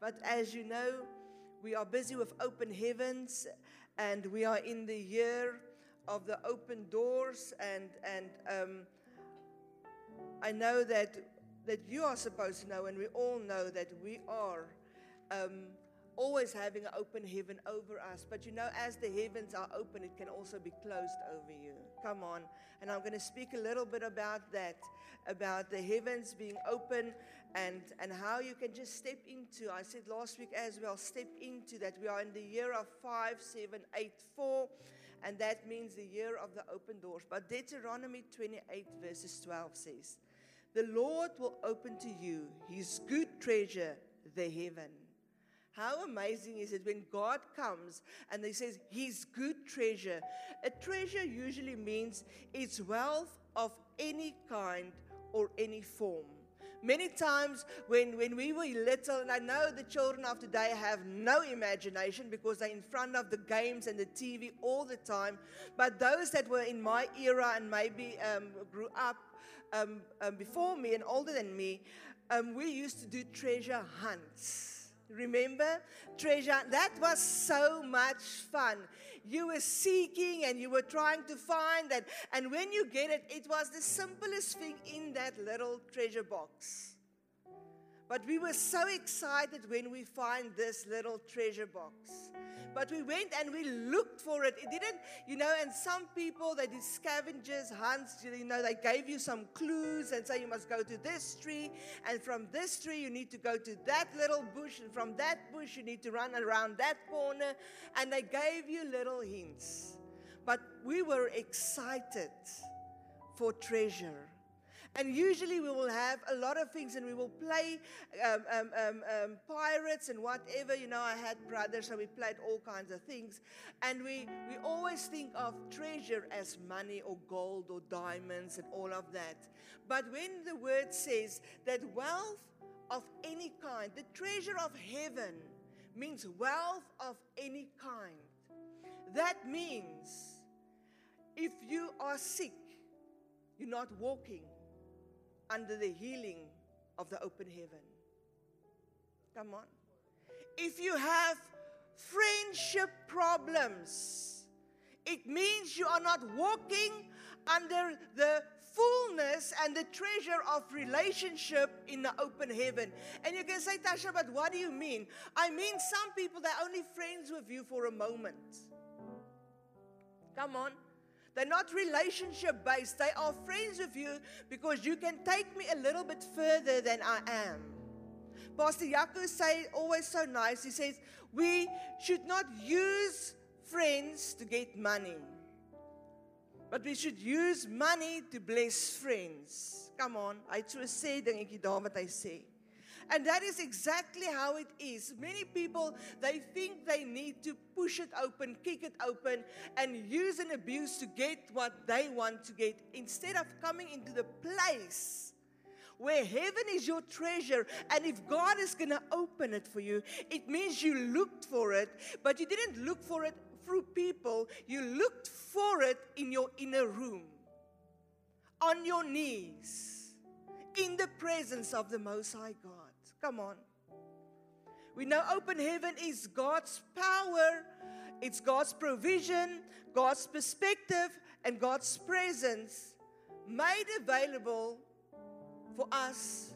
But as you know, we are busy with open heavens and we are in the year of the open doors and and um, I know that that you are supposed to know and we all know that we are um, always having an open heaven over us. But you know, as the heavens are open, it can also be closed over you. Come on. And I'm going to speak a little bit about that, about the heavens being open and, and how you can just step into. I said last week as well, step into that. We are in the year of 5784, and that means the year of the open doors. But Deuteronomy 28, verses 12 says, The Lord will open to you his good treasure, the heaven how amazing is it when God comes and He says, His good treasure? A treasure usually means it's wealth of any kind or any form. Many times when, when we were little, and I know the children of today have no imagination because they're in front of the games and the TV all the time, but those that were in my era and maybe um, grew up um, um, before me and older than me, um, we used to do treasure hunts Remember? Treasure. That was so much fun. You were seeking and you were trying to find that. And when you get it, it was the simplest thing in that little treasure box. But we were so excited when we find this little treasure box. But we went and we looked for it. It didn't, you know, and some people, they did scavengers hunts, you know, they gave you some clues and say you must go to this tree, and from this tree you need to go to that little bush, and from that bush you need to run around that corner, and they gave you little hints. But we were excited for treasure. And usually we will have a lot of things and we will play um, um, um, um, pirates and whatever. You know, I had brothers, so we played all kinds of things. And we, we always think of treasure as money or gold or diamonds and all of that. But when the word says that wealth of any kind, the treasure of heaven means wealth of any kind. That means if you are sick, you're not walking under the healing of the open heaven. Come on. If you have friendship problems, it means you are not walking under the fullness and the treasure of relationship in the open heaven. And you can say, Tasha, but what do you mean? I mean, some people, they're only friends with you for a moment. Come on. They're not relationship based. They are friends with you because you can take me a little bit further than I am. Pastor Jaco say always so nice. He says, "We should not use friends to get money. But we should use money to bless friends." Come on, hy het so sê dingetjie wat hy sê. And that is exactly how it is. Many people, they think they need to push it open, kick it open, and use and abuse to get what they want to get instead of coming into the place where heaven is your treasure. And if God is going to open it for you, it means you looked for it, but you didn't look for it through people, you looked for it in your inner room, on your knees, in the presence of the Most High God. Come on. We know open heaven is God's power, it's God's provision, God's perspective, and God's presence made available for us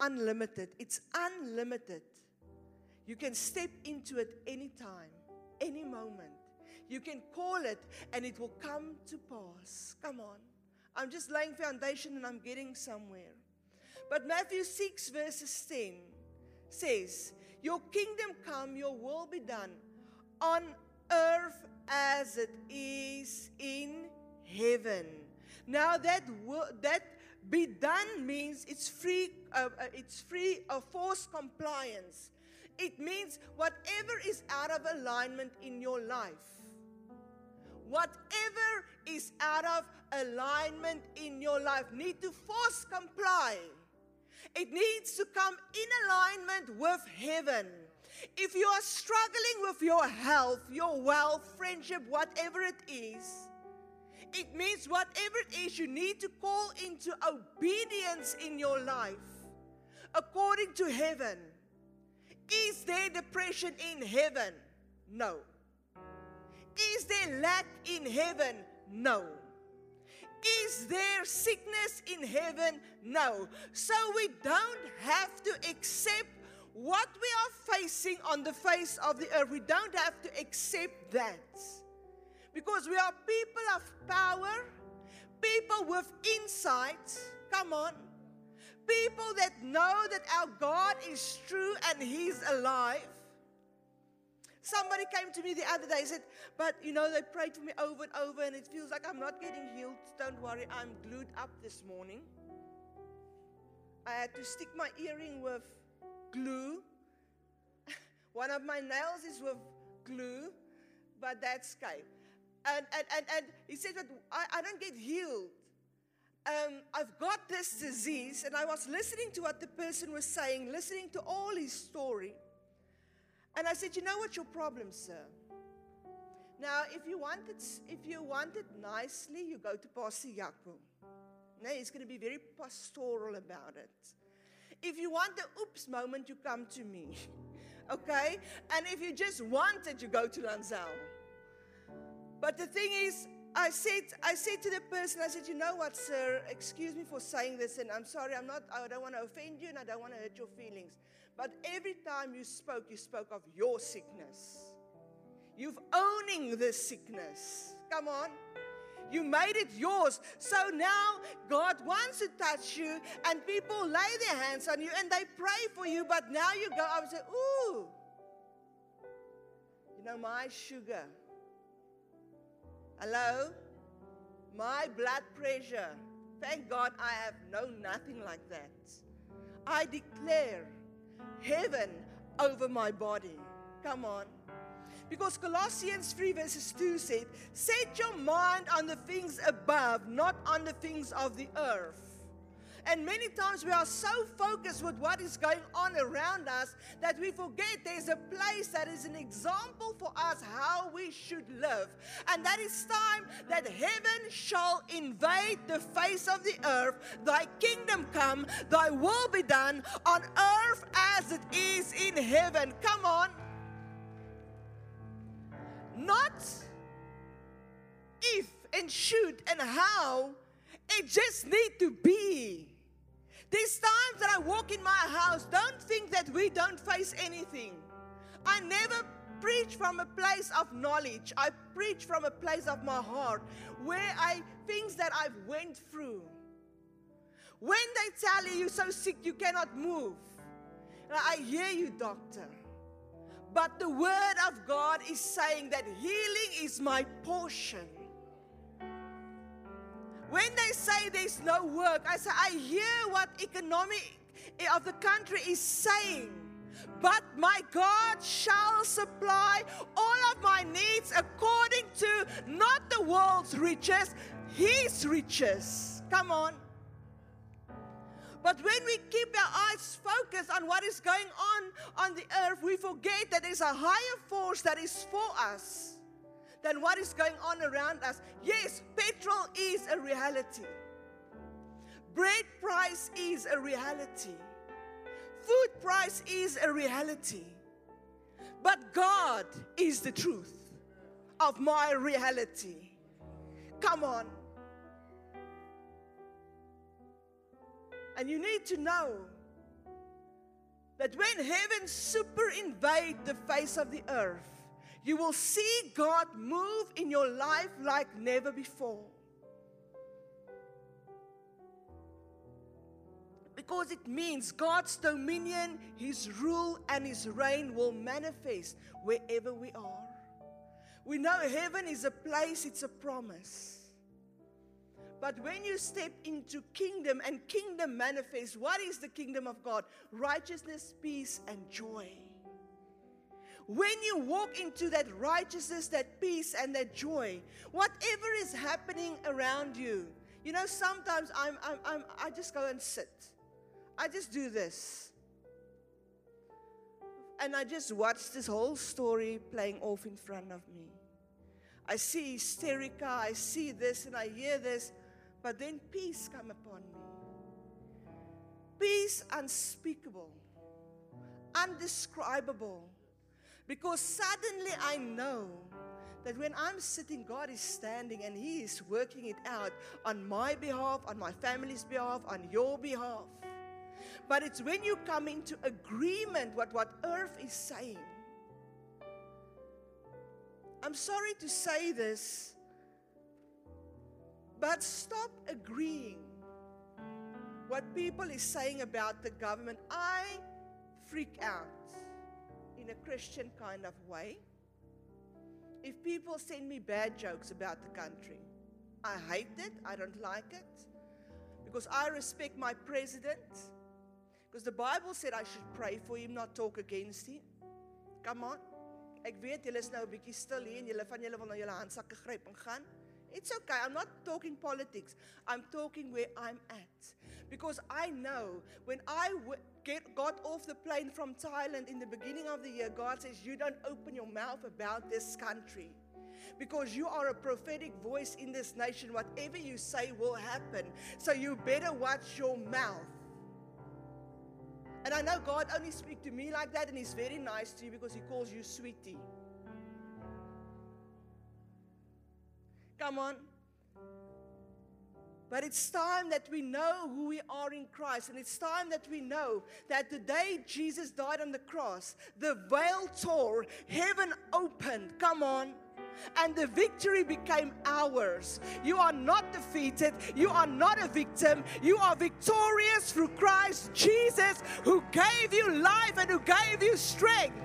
unlimited. It's unlimited. You can step into it anytime, any moment. You can call it and it will come to pass. Come on. I'm just laying foundation and I'm getting somewhere. But Matthew 6, verses 10 says, Your kingdom come, your will be done on earth as it is in heaven. Now that that be done means it's free. Uh, uh, it's free of forced compliance. It means whatever is out of alignment in your life. Whatever is out of alignment in your life need to force comply it needs to come in alignment with heaven. If you are struggling with your health, your wealth, friendship, whatever it is, it means whatever it is, you need to call into obedience in your life according to heaven. Is there depression in heaven? No. Is there lack in heaven? No. Is there sickness in heaven? No. So we don't have to accept what we are facing on the face of the earth. We don't have to accept that. Because we are people of power, people with insight. Come on. People that know that our God is true and He's alive. Somebody came to me the other day and said, But you know, they prayed for me over and over, and it feels like I'm not getting healed. Don't worry, I'm glued up this morning. I had to stick my earring with glue. One of my nails is with glue, but that's okay. And, and, and, and he said that I, I don't get healed. Um, I've got this disease, and I was listening to what the person was saying, listening to all his story. And I said, You know what your problem, sir? Now, if you want it, if you want it nicely, you go to Pastor Jaco. Now, he's going to be very pastoral about it. If you want the oops moment, you come to me. okay? And if you just want it, you go to Lanzell. But the thing is, I said, I said to the person, I said, you know what, sir, excuse me for saying this, and I'm sorry, I'm not, I don't want to offend you and I don't want to hurt your feelings. But every time you spoke, you spoke of your sickness. You've owning this sickness. Come on. You made it yours. So now God wants to touch you, and people lay their hands on you and they pray for you. But now you go up and say, Ooh, you know, my sugar. Hello? My blood pressure. Thank God I have known nothing like that. I declare heaven over my body. Come on. Because Colossians 3 verses 2 said, Set your mind on the things above, not on the things of the earth. And many times we are so focused with what is going on around us that we forget there's a place that is an example for us how we should live. And that is time that heaven shall invade the face of the earth. Thy kingdom come, thy will be done on earth as it is in heaven. Come on. Not if and should and how, it just need to be. There's times that I walk in my house, don't think that we don't face anything. I never preach from a place of knowledge. I preach from a place of my heart where I things that I've went through. When they tell you you're so sick you cannot move. I hear you, doctor. But the word of God is saying that healing is my portion. When they say there's no work, I say, I hear what economic eh, of the country is saying. But my God shall supply all of my needs according to not the world's riches, His riches. Come on. But when we keep our eyes focused on what is going on on the earth, we forget that there's a higher force that is for us than what is going on around us. Yes, petrol is a reality. Bread price is a reality. Food price is a reality. But God is the truth of my reality. Come on. And you need to know that when heaven super invade the face of the earth, you will see God move in your life like never before. Because it means God's dominion, His rule, and His reign will manifest wherever we are. We know heaven is a place, it's a promise. But when you step into kingdom and kingdom manifests, what is the kingdom of God? Righteousness, peace, and joy. When you walk into that righteousness, that peace, and that joy, whatever is happening around you, you know, sometimes I'm, I'm, I'm, I just go and sit. I just do this. And I just watch this whole story playing off in front of me. I see hysterica, I see this, and I hear this, but then peace come upon me. Peace unspeakable, undescribable. Because suddenly I know that when I'm sitting, God is standing and He is working it out on my behalf, on my family's behalf, on your behalf. But it's when you come into agreement with what earth is saying. I'm sorry to say this, but stop agreeing what people is saying about the government. I freak out in a Christian kind of way if people send me bad jokes about the country. I hate it, I don't like it, because I respect my president. Because the Bible said I should pray for him, not talk against him. Come on. Ek weet julle is nou 'n bietjie stil hier en julle van julle wil na julle handsakke gryp en gaan. It's okay. I'm not talking politics. I'm talking where I'm at. Because I know when I get, got off the plane from Thailand in the beginning of the year, God says, You don't open your mouth about this country. Because you are a prophetic voice in this nation. Whatever you say will happen. So you better watch your mouth. And I know God only speaks to me like that, and He's very nice to you because He calls you sweetie. Come on. But it's time that we know who we are in Christ. And it's time that we know that the day Jesus died on the cross, the veil tore, heaven opened. Come on. And the victory became ours. You are not defeated. You are not a victim. You are victorious through Christ Jesus, who gave you life and who gave you strength.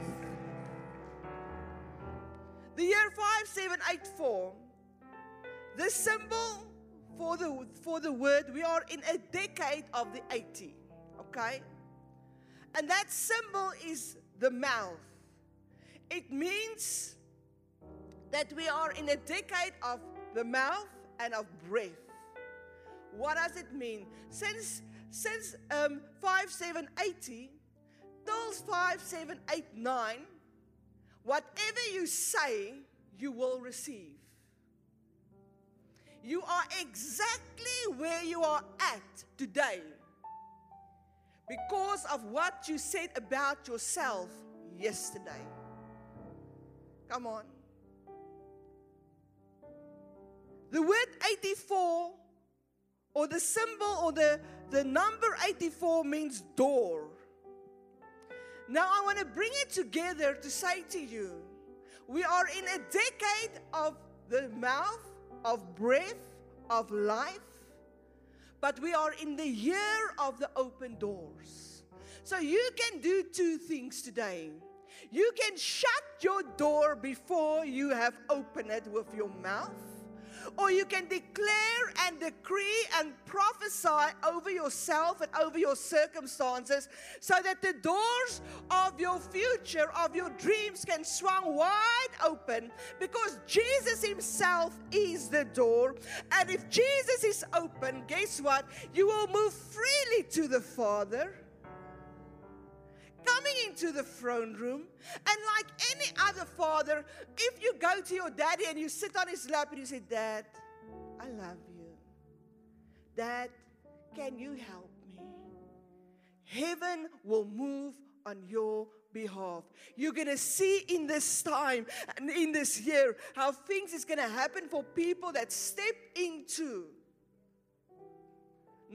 The year 5784, the symbol for the, for the word, we are in a decade of the 80. Okay? And that symbol is the mouth. It means that we are in a decade of the mouth and of breath. What does it mean? Since since um, 5780 till 5789, whatever you say, you will receive. You are exactly where you are at today because of what you said about yourself yesterday. Come on. The word 84 or the symbol or the, the number 84 means door. Now, I want to bring it together to say to you we are in a decade of the mouth, of breath, of life, but we are in the year of the open doors. So you can do two things today. You can shut your door before you have opened it with your mouth or you can declare and decree and prophesy over yourself and over your circumstances so that the doors of your future, of your dreams, can swing wide open because Jesus Himself is the door. And if Jesus is open, guess what? You will move freely to the Father coming into the throne room. And like any other father, if you go to your daddy and you sit on his lap and you say, Dad, I love you. Dad, can you help me? Heaven will move on your behalf. You're going to see in this time and in this year how things is going to happen for people that step into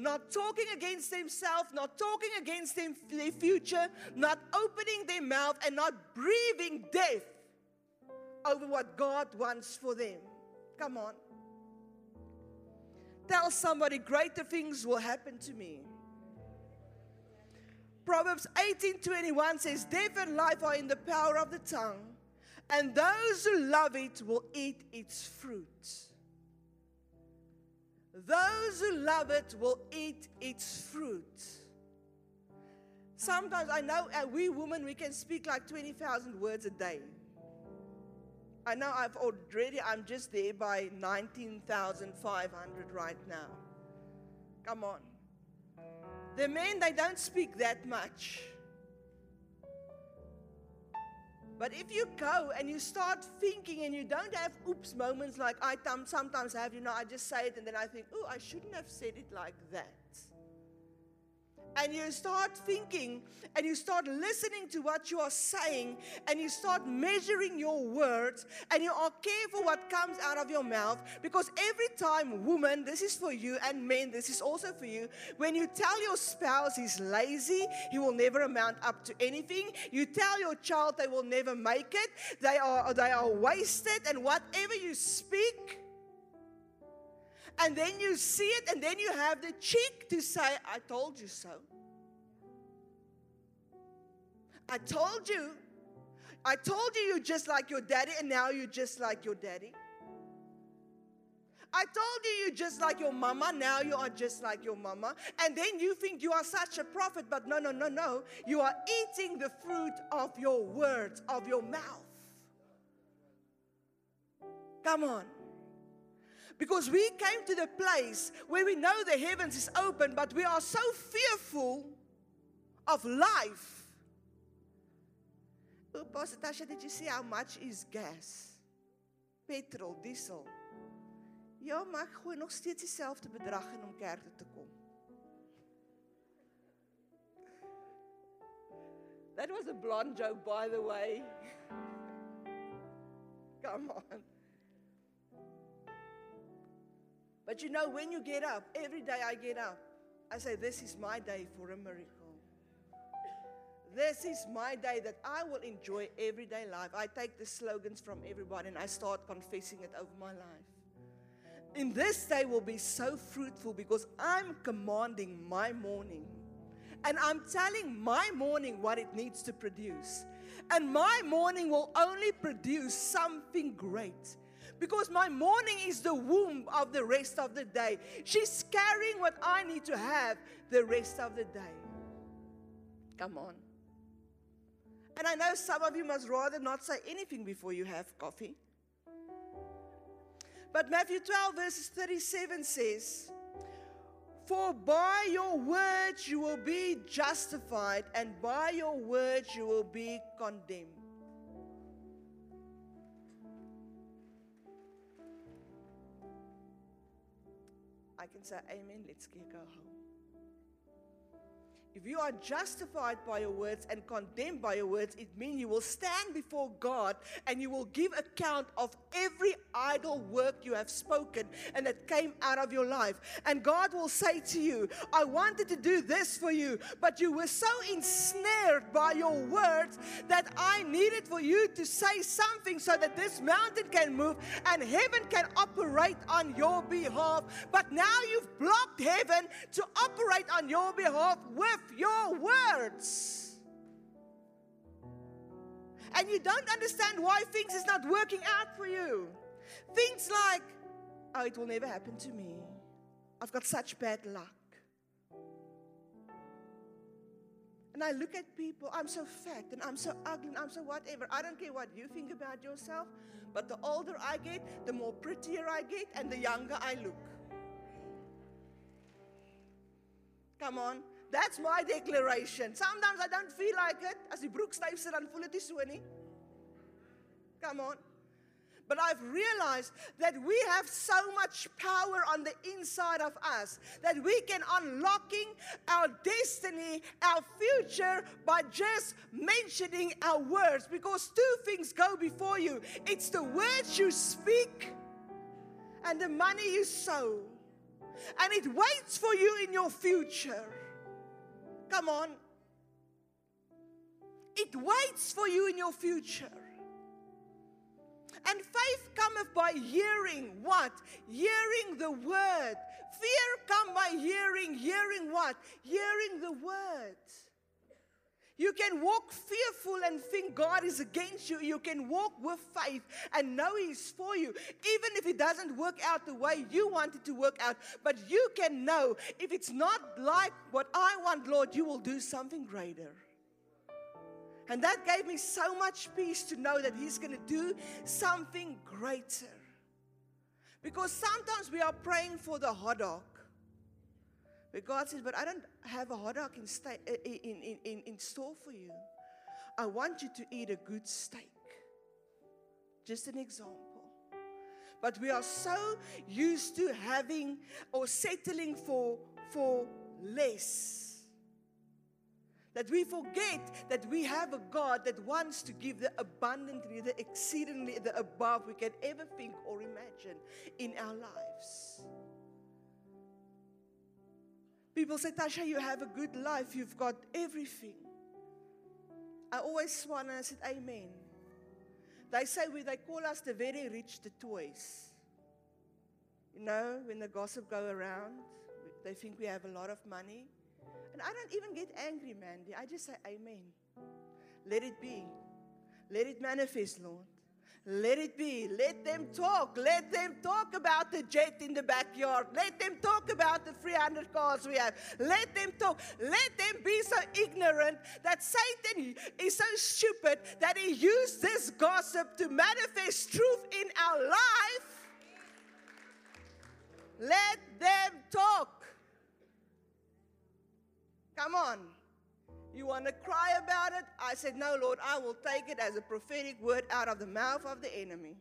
not talking against themselves, not talking against them, their future, not opening their mouth, and not breathing death over what God wants for them. Come on. Tell somebody greater things will happen to me. Proverbs 18:21 says, Death and life are in the power of the tongue, and those who love it will eat its fruit. Those who love it will eat its fruit. Sometimes I know uh, we women, we can speak like 20,000 words a day. I know I've already, I'm just there by 19,500 right now. Come on. The men, they don't speak that much. But if you go and you start thinking and you don't have oops moments like I sometimes have, you know, I just say it and then I think, oh, I shouldn't have said it like that. And you start thinking and you start listening to what you are saying and you start measuring your words and you are careful what comes out of your mouth because every time woman this is for you and men this is also for you when you tell your spouse he's lazy he will never amount up to anything. You tell your child they will never make it. They are they are wasted and whatever you speak and then you see it, and then you have the cheek to say, I told you so. I told you. I told you you're just like your daddy, and now you're just like your daddy. I told you you're just like your mama, now you are just like your mama. And then you think you are such a prophet, but no, no, no, no. You are eating the fruit of your words, of your mouth. Come on. Because we came to the place where we know the heavens is open, but we are so fearful of life. Oh, Pastor Tasha, did you see how much is gas? Petrol, diesel. Ja, maar ek gooi nog steeds dieselfde bedrag in om kerk toe te kom. That was a blonde joke by the way. Come on. But you know, when you get up, every day I get up, I say, This is my day for a miracle. This is my day that I will enjoy everyday life. I take the slogans from everybody and I start confessing it over my life. In this day will be so fruitful because I'm commanding my morning. And I'm telling my morning what it needs to produce. And my morning will only produce something great because my morning is the womb of the rest of the day. She's carrying what I need to have the rest of the day. Come on. And I know some of you must rather not say anything before you have coffee. But Matthew 12, verses 37 says, For by your words you will be justified, and by your words you will be condemned. I can say, Amen, let's go home. If you are justified by your words and condemned by your words, it means you will stand before God and you will give account of every idle work you have spoken and that came out of your life. And God will say to you, I wanted to do this for you, but you were so ensnared by your words that I needed for you to say something so that this mountain can move and heaven can operate on your behalf. But now you've blocked heaven to operate on your behalf with your words. And you don't understand why things is not working out for you. Things like, oh, it will never happen to me. I've got such bad luck. And I look at people, I'm so fat and I'm so ugly and I'm so whatever. I don't care what you think about yourself, but the older I get, the more prettier I get and the younger I look. Come on. That's my declaration. Sometimes I don't feel like it. As die broek styf sit dan voel dit nie so nie. Eh? Come on. But I've realized that we have so much power on the inside of us that we can unlocking our destiny, our future by just mentioning our words because two things go before you. It's the words you speak and the money you sow. And it waits for you in your future. Come on. It waits for you in your future. And faith cometh by hearing what? Hearing the word. Fear come by hearing. Hearing what? Hearing the word. You can walk fearful and think God is against you. You can walk with faith and know He's for you, even if it doesn't work out the way you want it to work out. But you can know if it's not like what I want, Lord, you will do something greater. And that gave me so much peace to know that He's going to do something greater. Because sometimes we are praying for the hot dog. But God says, But I don't have a hot dog in, sta- in, in, in, in store for you. I want you to eat a good steak. Just an example. But we are so used to having or settling for, for less. That we forget that we have a God that wants to give the abundantly, the exceedingly, the above we can ever think or imagine in our lives. People say, Tasha, you have a good life, you've got everything. I always smile and I said, Amen. They say we they call us the very rich, the toys. You know, when the gossip go around, they think we have a lot of money. And I don't even get angry, Mandy. I just say, Amen. Let it be. Let it manifest, Lord. Let it be. Let them talk. Let them talk about the jet in the backyard. Let them talk about the 300 cars we have. Let them talk. Let them be so ignorant that Satan is so stupid that he used this gossip to manifest truth in our life. Let them talk. Come on. You want to cry about it? I said, No, Lord, I will take it as a prophetic word out of the mouth of the enemy.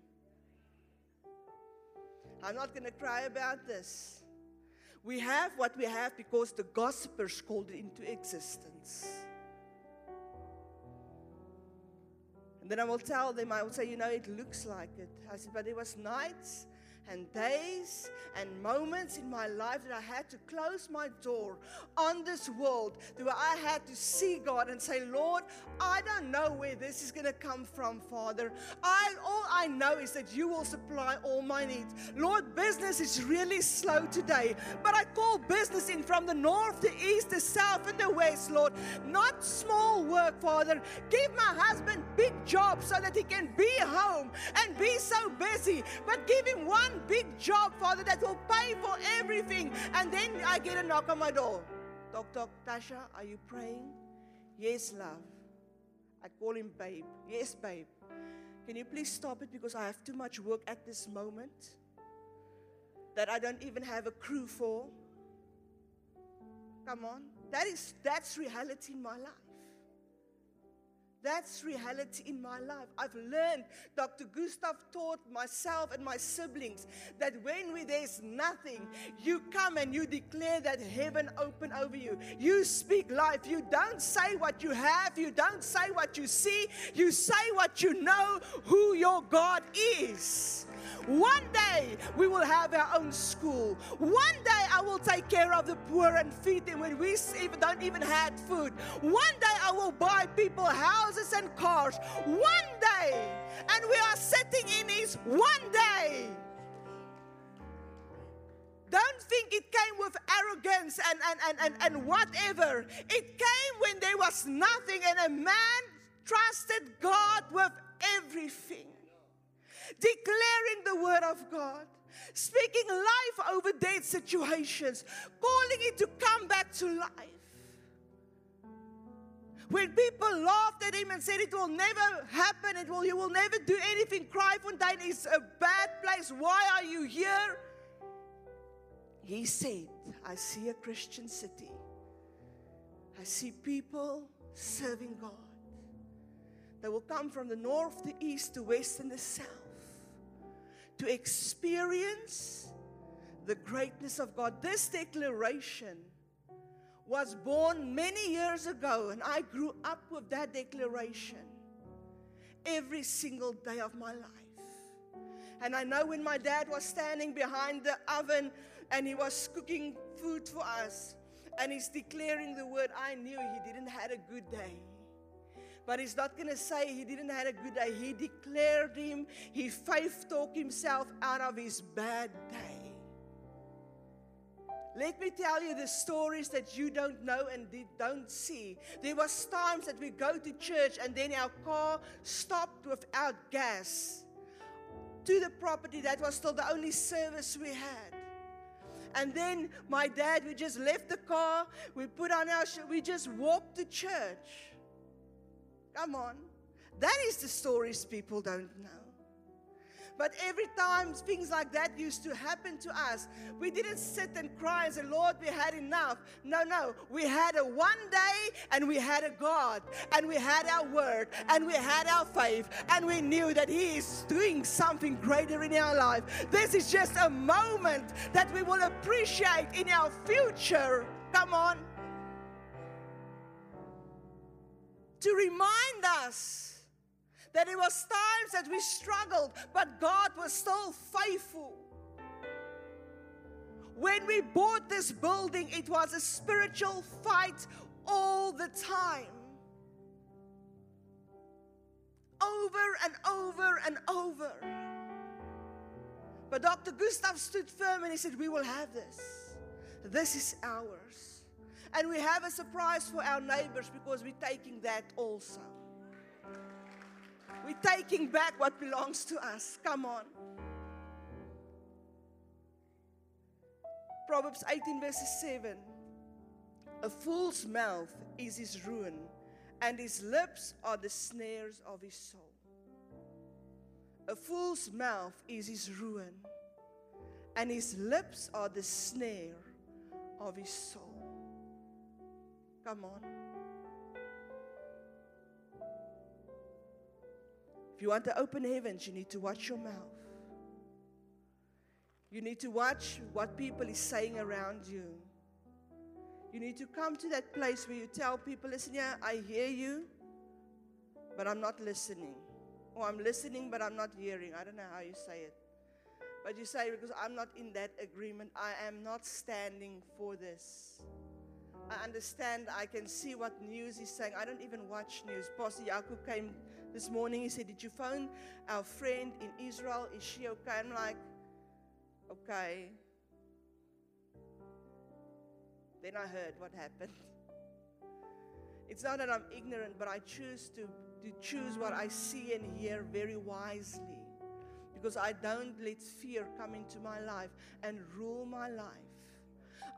I'm not going to cry about this. We have what we have because the gossipers called it into existence. And then I will tell them, I will say, you know, it looks like it. I said, but there was nights and days and moments in my life that I had to close my door on this world, where I had to see God and say, Lord, I don't know where this is going to come from, Father. I all I know is that you will supply all my needs. Lord, business is really slow today, but I call business in from the north, the east, the south, and the west, Lord. Not small work, Father. Give my husband big jobs so that he can be home and be so busy, but give him one big job, Father, that will pay for everything. And then I get a knock on my door. Doctor Tasha, are you praying? Yes, love. I call him babe. Yes, babe. Can you please stop it because I have too much work at this moment that I don't even have a crew for? Come on. That is that's reality in my life. That's reality in my life. I've learned, Dr. Gustav taught myself and my siblings that when we, there's nothing, you come and you declare that heaven open over you. You speak life. You don't say what you have, you don't say what you see, you say what you know, who your God is. One day we will have our own school. One day I will take care of the poor and feed them when we don't even have food. One day I will buy people houses and cars. One day. And we are sitting in this one day. Don't think it came with arrogance and, and, and, and, and whatever. It came when there was nothing, and a man trusted God with everything declaring the word of God, speaking life over dead situations, calling it to come back to life. When people laughed at him and said it will never happen, it will, you will never do anything, Kraaifontein is a bad place. Why are you here? He said, I see a Christian city. I see people serving God. They will come from the north, the east, the west, and the south to experience the greatness of God. This declaration was born many years ago, and I grew up with that declaration every single day of my life. And I know when my dad was standing behind the oven and he was cooking food for us and he's declaring the word, I knew he didn't have a good day. But he's not going to say he didn't have a good day. He declared him, he faith talked himself out of his bad day. Let me tell you the stories that you don't know and don't see. There was times that we go to church and then our car stopped without gas to the property. That was still the only service we had. And then my dad, we just left the car, we put on our, we just walked to church. Come on. That is the stories people don't know. But every time things like that used to happen to us, we didn't sit and cry and say, Lord, we had enough. No, no. We had a one day and we had a God and we had our word and we had our faith and we knew that He is doing something greater in our life. This is just a moment that we will appreciate in our future. Come on. To remind us that it was times that we struggled, but God was still faithful. When we bought this building, it was a spiritual fight all the time. Over and over and over. But Dr. Gustav stood firm and he said, We will have this. This is ours. And we have a surprise for our neighbors because we're taking that also. We're taking back what belongs to us. Come on. Proverbs 18, verses 7. A fool's mouth is his ruin, and his lips are the snares of his soul. A fool's mouth is his ruin, and his lips are the snare of his soul. Come on. If you want to open heavens, you need to watch your mouth. You need to watch what people is saying around you. You need to come to that place where you tell people, listen, yeah, I hear you, but I'm not listening. Or I'm listening, but I'm not hearing. I don't know how you say it. But you say, because I'm not in that agreement, I am not standing for this. I understand, I can see what news he's saying. I don't even watch news. Pastor Jaco came this morning. He said, Did you phone our friend in Israel? Is she okay? I'm like, Okay. Then I heard what happened. It's not that I'm ignorant, but I choose to, to choose what I see and hear very wisely because I don't let fear come into my life and rule my life.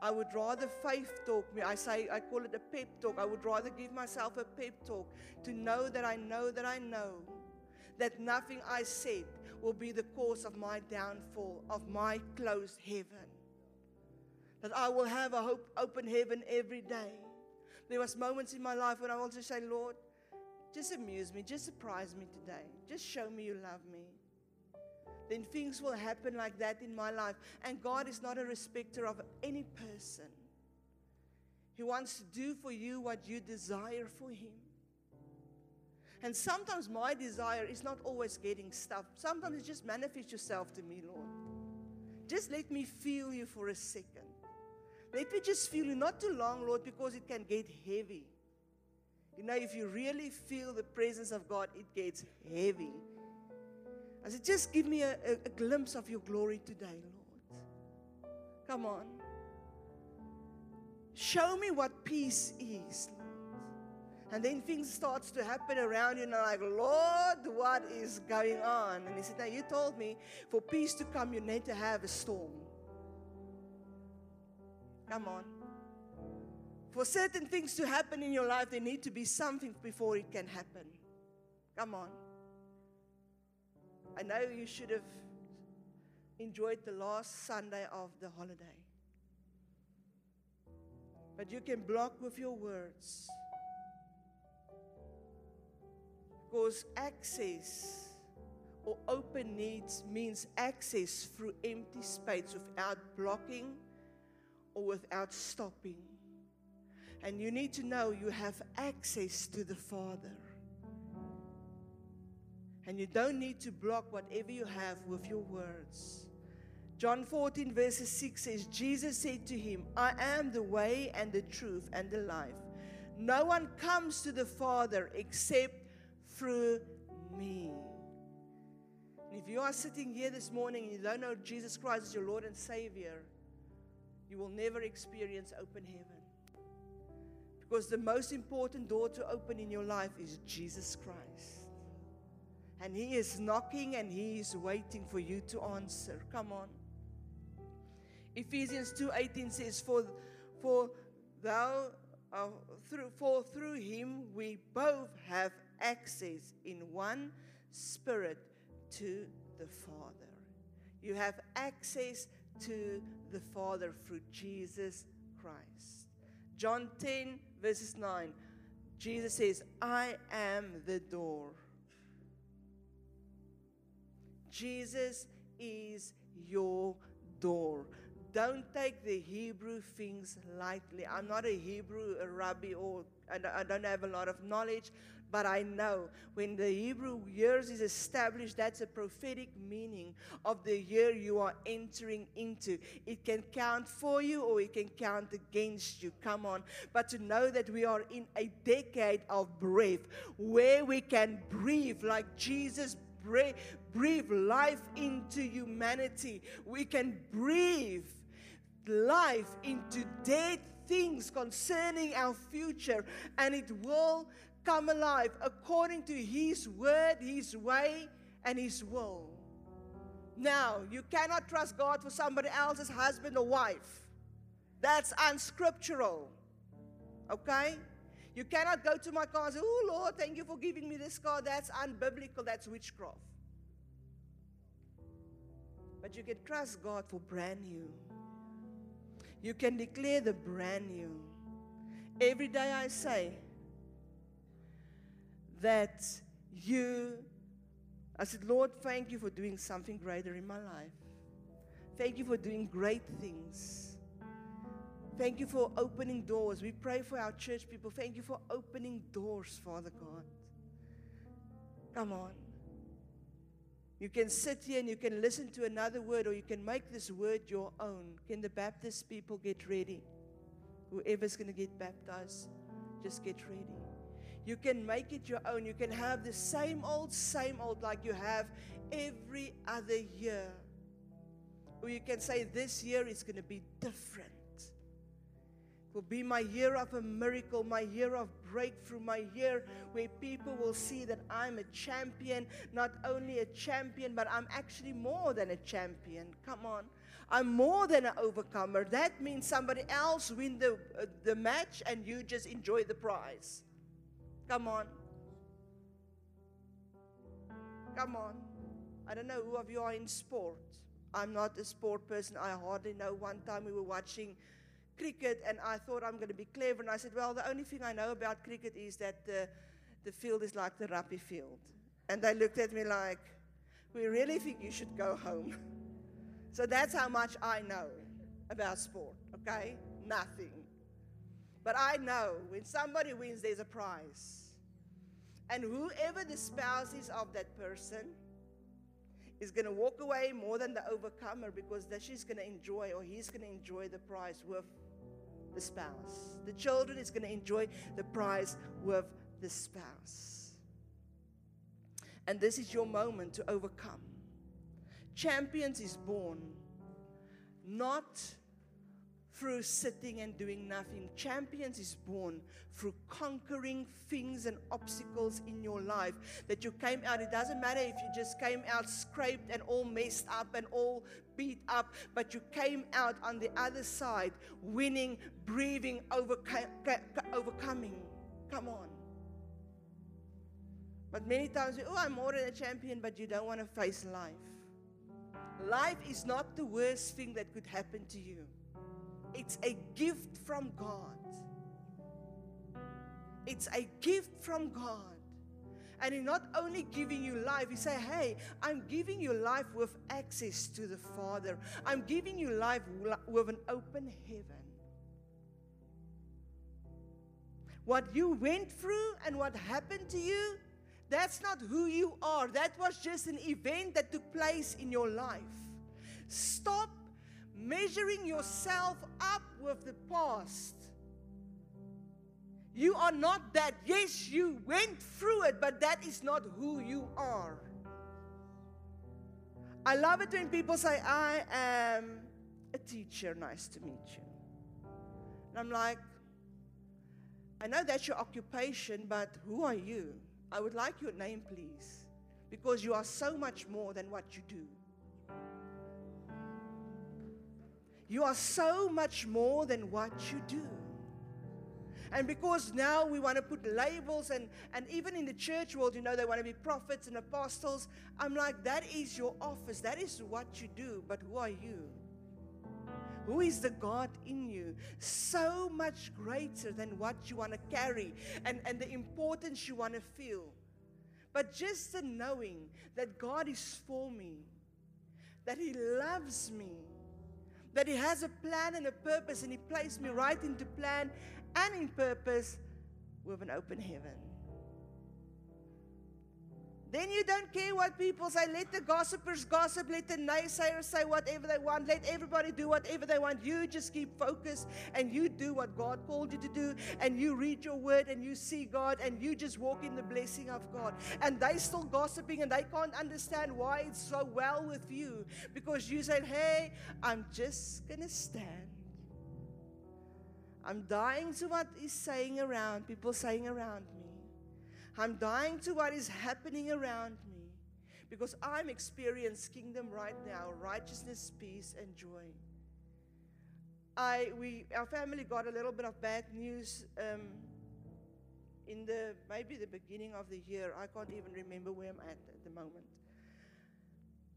I would rather faith talk me. I say I call it a pep talk. I would rather give myself a pep talk to know that I know that I know that nothing I said will be the cause of my downfall, of my closed heaven. That I will have a hope, open heaven every day. There was moments in my life when I wanted to say, Lord, just amuse me, just surprise me today. Just show me you love me. Then things will happen like that in my life. And God is not a respecter of any person. He wants to do for you what you desire for Him. And sometimes my desire is not always getting stuff. Sometimes just manifest yourself to me, Lord. Just let me feel you for a second. Let me just feel you, not too long, Lord, because it can get heavy. You know, if you really feel the presence of God, it gets heavy. I said, just give me a, a, a glimpse of your glory today, Lord. Come on. Show me what peace is, Lord. And then things starts to happen around you, and I'm like, Lord, what is going on? And he said, Now you told me for peace to come, you need to have a storm. Come on. For certain things to happen in your life, there need to be something before it can happen. Come on. I know you should have enjoyed the last Sunday of the holiday. But you can block with your words. Because access or open needs means access through empty space without blocking or without stopping. And you need to know you have access to the Father. And you don't need to block whatever you have with your words. John 14, verses 6 says, Jesus said to him, I am the way and the truth and the life. No one comes to the Father except through me. And if you are sitting here this morning and you don't know Jesus Christ as your Lord and Savior, you will never experience open heaven. Because the most important door to open in your life is Jesus Christ. And He is knocking and He is waiting for you to answer. Come on. Ephesians 2:18 says, For for thou uh, through for through him we both have access in one spirit to the Father. You have access to the Father through Jesus Christ. John 10, verses 9, Jesus says, I am the door. Jesus is your door. don't take the Hebrew things lightly. I'm not a Hebrew a rabbi or I don't have a lot of knowledge, but I know when the Hebrew years is established, that's a prophetic meaning of the year you are entering into. It can count for you or it can count against you. Come on. But to know that we are in a decade of breath where we can breathe like Jesus breathe, life into humanity. We can breathe life into dead things concerning our future, and it will come alive according to His word, His way, and His will. Now, you cannot trust God for somebody else's husband or wife. That's unscriptural. Okay? You cannot go to my car and say, Oh Lord, thank you for giving me this car. That's unbiblical. That's witchcraft. But you can trust God for brand new. You can declare the brand new. Every day I say that you, I said, Lord, thank you for doing something greater in my life. Thank you for doing great things. Thank you for opening doors. We pray for our church people. Thank you for opening doors, Father God. Come on. You can sit here and you can listen to another word, or you can make this word your own. Can the Baptist people get ready? Whoever's going to get baptized, just get ready. You can make it your own. You can have the same old, same old like you have every other year. Or you can say, This year is going to be different will be my year of a miracle, my year of breakthrough, my year where people will see that I'm a champion, not only a champion, but I'm actually more than a champion. Come on. I'm more than an overcomer. That means somebody else win the, uh, the match and you just enjoy the prize. Come on. Come on. I don't know who of you are in sport. I'm not a sport person. I hardly know. One time we were watching cricket, and I thought I'm going to be clever. And I said, Well, the only thing I know about cricket is that the, the field is like the rugby field. And they looked at me like, We really think you should go home. so that's how much I know about sport, okay? Nothing. But I know when somebody wins, there's a prize. And whoever the spouse is of that person is going to walk away more than the overcomer because that she's going to enjoy or he's going to enjoy the prize with the spouse. The children is going to enjoy the prize with the spouse. And this is your moment to overcome. Champions is born not through sitting and doing nothing. Champions is born through conquering things and obstacles in your life that you came out. It doesn't matter if you just came out scraped and all messed up and all beat up, but you came out on the other side winning, breathing, overcoming. Come on. But many times, oh, I'm more than a champion, but you don't want to face life. Life is not the worst thing that could happen to you. It's a gift from God. It's a gift from God. And He's not only giving you life, He say, Hey, I'm giving you life with access to the Father. I'm giving you life with an open heaven. What you went through and what happened to you, that's not who you are. That was just an event that took place in your life. Stop measuring yourself up with the past. You are not that. Yes, you went through it, but that is not who you are. I love it when people say, I am a teacher. Nice to meet you. And I'm like, I know that's your occupation, but who are you? I would like your name, please, because you are so much more than what you do. You are so much more than what you do. And because now we want to put labels, and, and even in the church world, you know, they want to be prophets and apostles. I'm like, that is your office, that is what you do, but who are you? Who is the God in you? So much greater than what you want to carry and, and the importance you want to feel. But just the knowing that God is for me, that He loves me, that He has a plan and a purpose, and He placed me right into plan and in purpose with an open heaven. Then you don't care what people say. Let the gossipers gossip. Let the naysayers say whatever they want. Let everybody do whatever they want. You just keep focused and you do what God called you to do. And you read your word and you see God and you just walk in the blessing of God. And they still gossiping and they can't understand why it's so well with you because you said, Hey, I'm just going to stand. I'm dying to what is saying around, people saying around me. I'm dying to what is happening around me because I'm experiencing kingdom right now, righteousness, peace, and joy. I, we, our family got a little bit of bad news um, in the maybe the beginning of the year. I can't even remember where I'm at at the moment.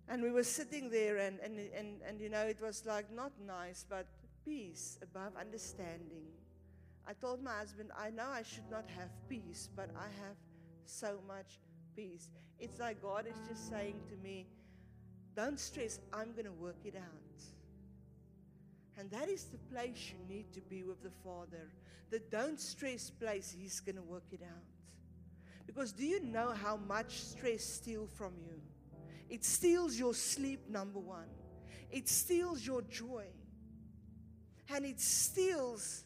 And we were sitting there, and, and, and, and you know, it was like not nice, but peace above understanding. I told my husband, I know I should not have peace, but I have so much peace. It's like God is just saying to me, Don't stress, I'm going to work it out. And that is the place you need to be with the Father. The don't stress place, He's going to work it out. Because do you know how much stress steals from you? It steals your sleep, number one. It steals your joy. And it steals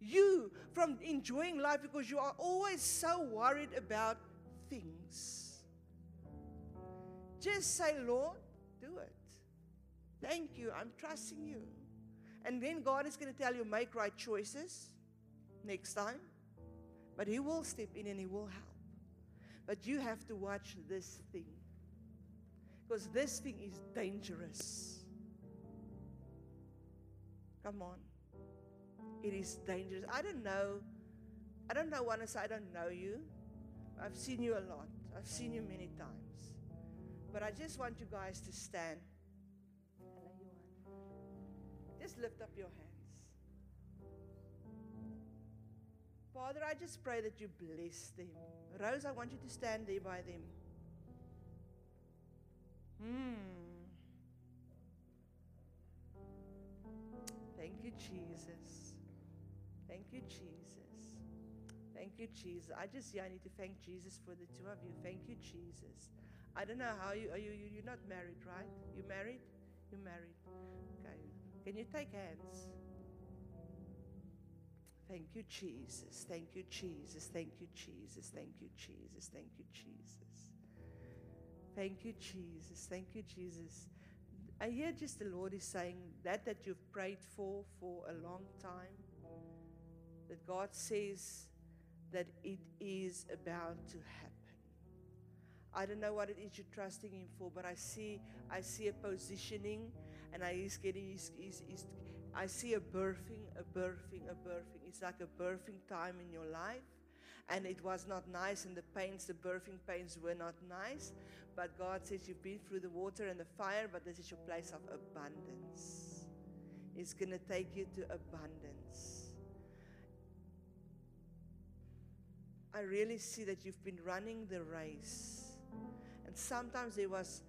you from enjoying life because you are always so worried about things. Just say, Lord, do it. Thank you. I'm trusting you. And then God is going to tell you, make right choices next time. But He will step in and He will help. But you have to watch this thing. Because this thing is dangerous. Come on. It is dangerous. I don't know. I don't know say I don't know you. I've seen you a lot. I've seen you many times. But I just want you guys to stand. Just lift up your hands. Father, I just pray that you bless them. Rose, I want you to stand there by them. Hmm. Thank you, Jesus. Thank you, Jesus. Thank you, Jesus. I just, yeah, I need to thank Jesus for the two of you. Thank you, Jesus. I don't know how you are. You, you you're not married, right? You married? You married? Okay. Can you take hands? Thank you, Jesus. Thank you, Jesus. Thank you, Jesus. Thank you, Jesus. Thank you, Jesus. Thank you, Jesus. Thank you, Jesus. I hear just the Lord is saying that that you've prayed for for a long time that God says that it is about to happen. I don't know what it is you're trusting Him for, but I see I see a positioning, and I is getting he's, he's, he's, I see a birthing, a birthing, a birthing. It's like a birthing time in your life, and it was not nice, and the pains, the birthing pains, were not nice. But God says you've been through the water and the fire, but this is your place of abundance. It's going to take you to abundance. I really see that you've been running the race. And sometimes there was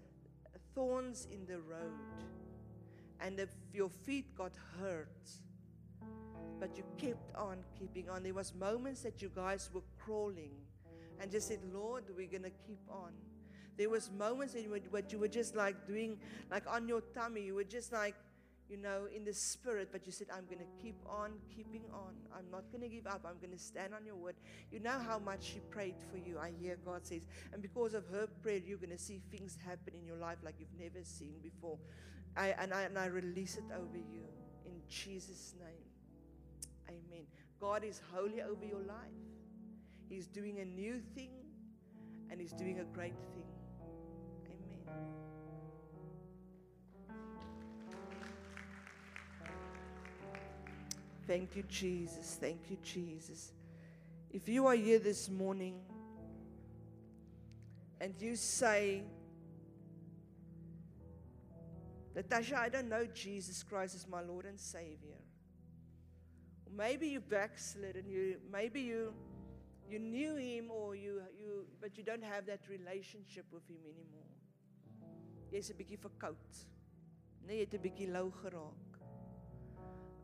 thorns in the road. And if your feet got hurt, but you kept on keeping on. There was moments that you guys were crawling and just said, Lord, we're going to keep on. There was moments in which you were just like doing, like on your tummy, you were just like, you know, in the spirit, but you said, I'm going to keep on keeping on. I'm not going to give up. I'm going to stand on your word. You know how much she prayed for you, I hear God says. And because of her prayer, you're going to see things happen in your life like you've never seen before. I, and, I, and I release it over you in Jesus' name. Amen. God is holy over your life. He's doing a new thing and He's doing a great thing. Amen. Thank you, Jesus. Thank you, Jesus. If you are here this morning and you say, Nathasha, I don't know Jesus Christ as my Lord and Savior. Or maybe you backslid and you maybe you you knew him or you you but you don't have that relationship with him anymore. Jy's 'n bietjie verkoud. Nee, jy het 'n bietjie lou geraak.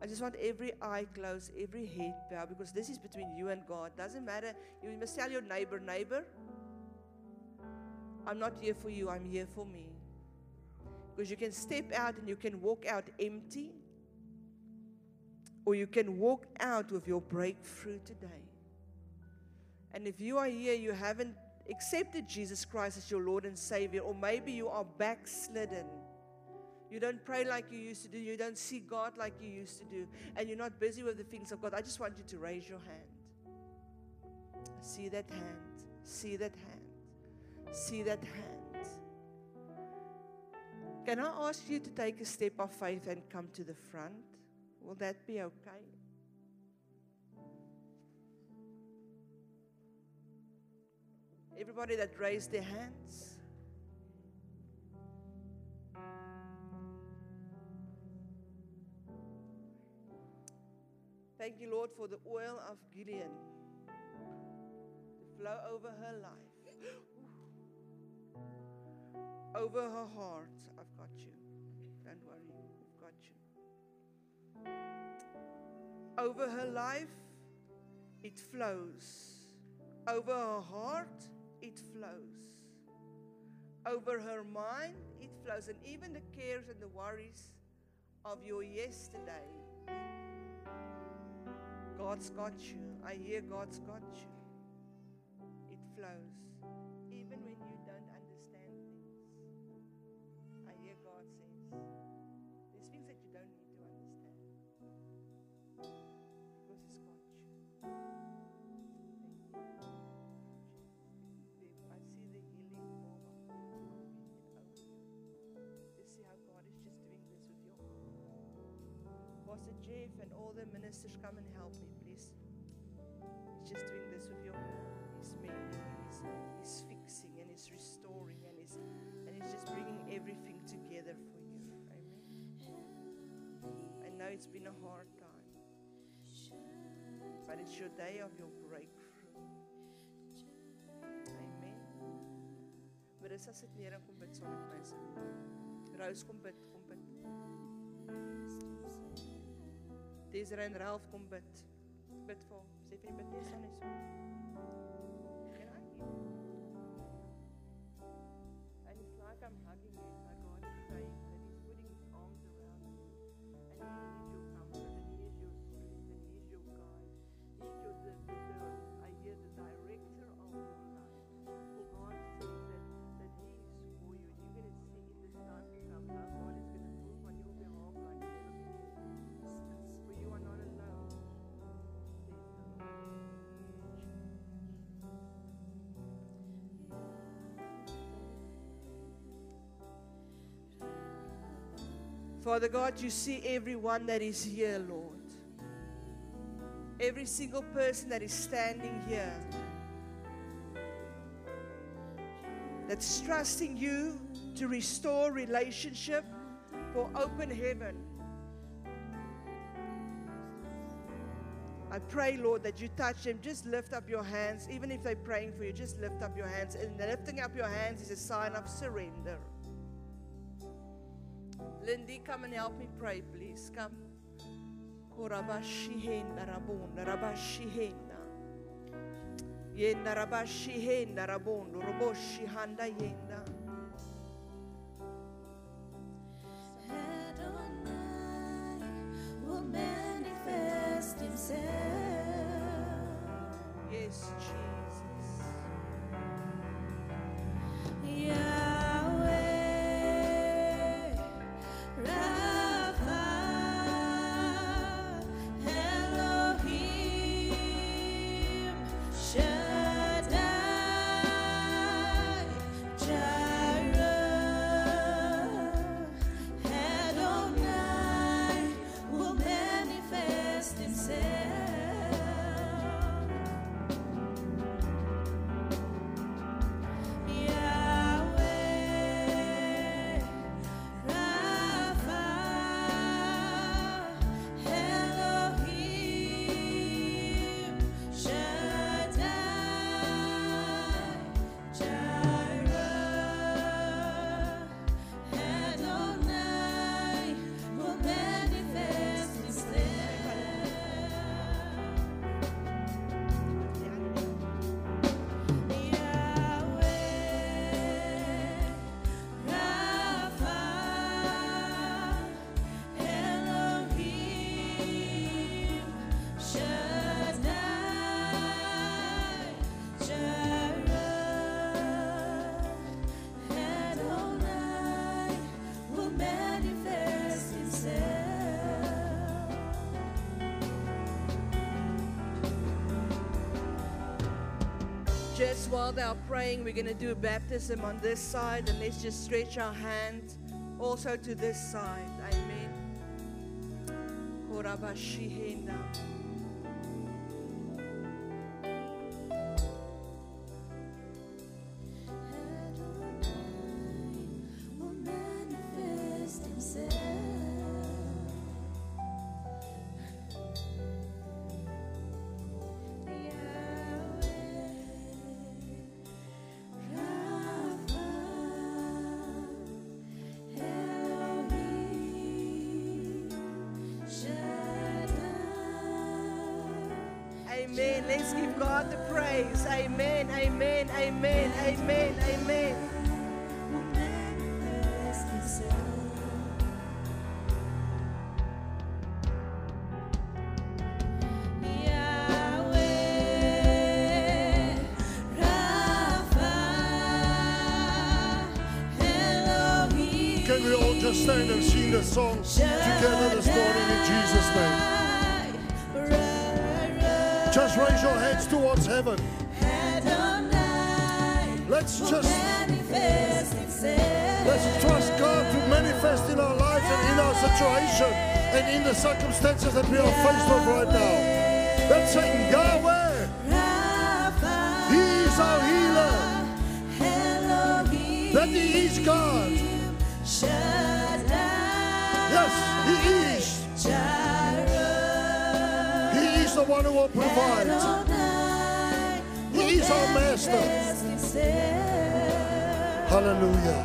I just want every eye closed, every head bowed, because this is between you and God. Doesn't matter. You must tell your neighbor, neighbor, I'm not here for you, I'm here for me. Because you can step out and you can walk out empty, or you can walk out with your breakthrough today. And if you are here, you haven't accepted Jesus Christ as your Lord and Savior, or maybe you are backslidden. You don't pray like you used to do. You don't see God like you used to do. And you're not busy with the things of God. I just want you to raise your hand. See that hand. See that hand. See that hand. Can I ask you to take a step of faith and come to the front? Will that be okay? Everybody that raised their hands. Thank you, Lord, for the oil of Gideon to flow over her life, over her heart. I've got you. Don't worry, I've got you. Over her life, it flows. Over her heart, it flows. Over her mind, it flows. And even the cares and the worries of your yesterday God's got you. I hear God's got you. It flows. Pastor Jeff and all the ministers come and help me, please. He's just doing this with your He's mending, he's, he's fixing, and he's restoring, and he's and he's just bringing everything together for you. Amen. I know it's been a hard time, but it's your day of your breakthrough. Amen. Marissa sit neer en kom bid saam met my asseblief. Rose kom bid. Desiree en Ralph kom bid. Bid vir hom. Sê vir die bid net aan so. Can I Father God, you see everyone that is here, Lord. Every single person that is standing here that's trusting you to restore relationship for open heaven. I pray, Lord, that you touch them. Just lift up your hands. Even if they're praying for you, just lift up your hands. And lifting up your hands is a sign of surrender. Lindy, come and help me pray, please. Come. Korabashihenda rabonda rabashihenda. Yenda rabashihenda rabondo roboshi handa yenda. Adonai will manifest himself. Yes, Jesus. They are praying, we're going to do a baptism on this side, and let's just stretch our hand also to this side. Amen. God the praise. Amen. Amen. Amen. Amen. Amen. Can we all just stand and sing the song together this morning in Jesus' name? Just raise your hands towards heaven. Let's just let's trust God to manifest in our lives and in our situation and in the circumstances that we are faced with right now. Let's sing Yahweh. He is our healer. That He is God. Yes, He is. The one who will provide. Adonai, He is our master. Hallelujah.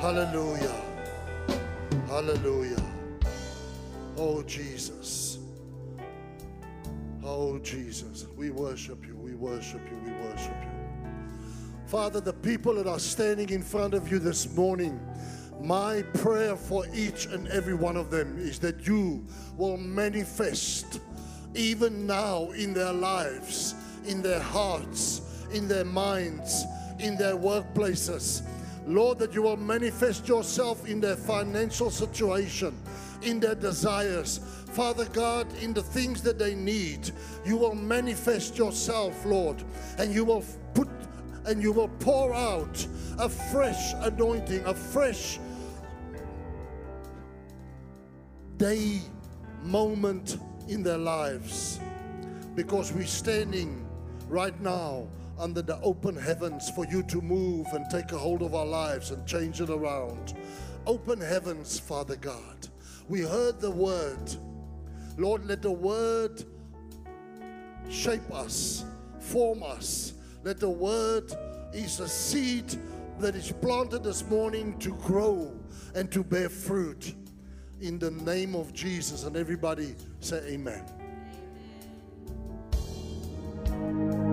Hallelujah. Hallelujah. Oh, Jesus. Oh, Jesus. We worship you. We worship you. We worship you. Father, the people that are standing in front of you this morning, my prayer for each and every one of them is that you will manifest even now in their lives, in their hearts, in their minds, in their workplaces. Lord, that you will manifest yourself in their financial situation, in their desires. Father God, in the things that they need, you will manifest yourself, Lord, and you will put and you will pour out a fresh anointing, a fresh day moment in their lives because we're standing right now under the open heavens for you to move and take a hold of our lives and change it around. Open heavens, Father God. We heard the word. Lord, let the word shape us, form us. Let the word is a seed that is planted this morning to grow and to bear fruit. In the name of Jesus. And everybody Say amen. amen.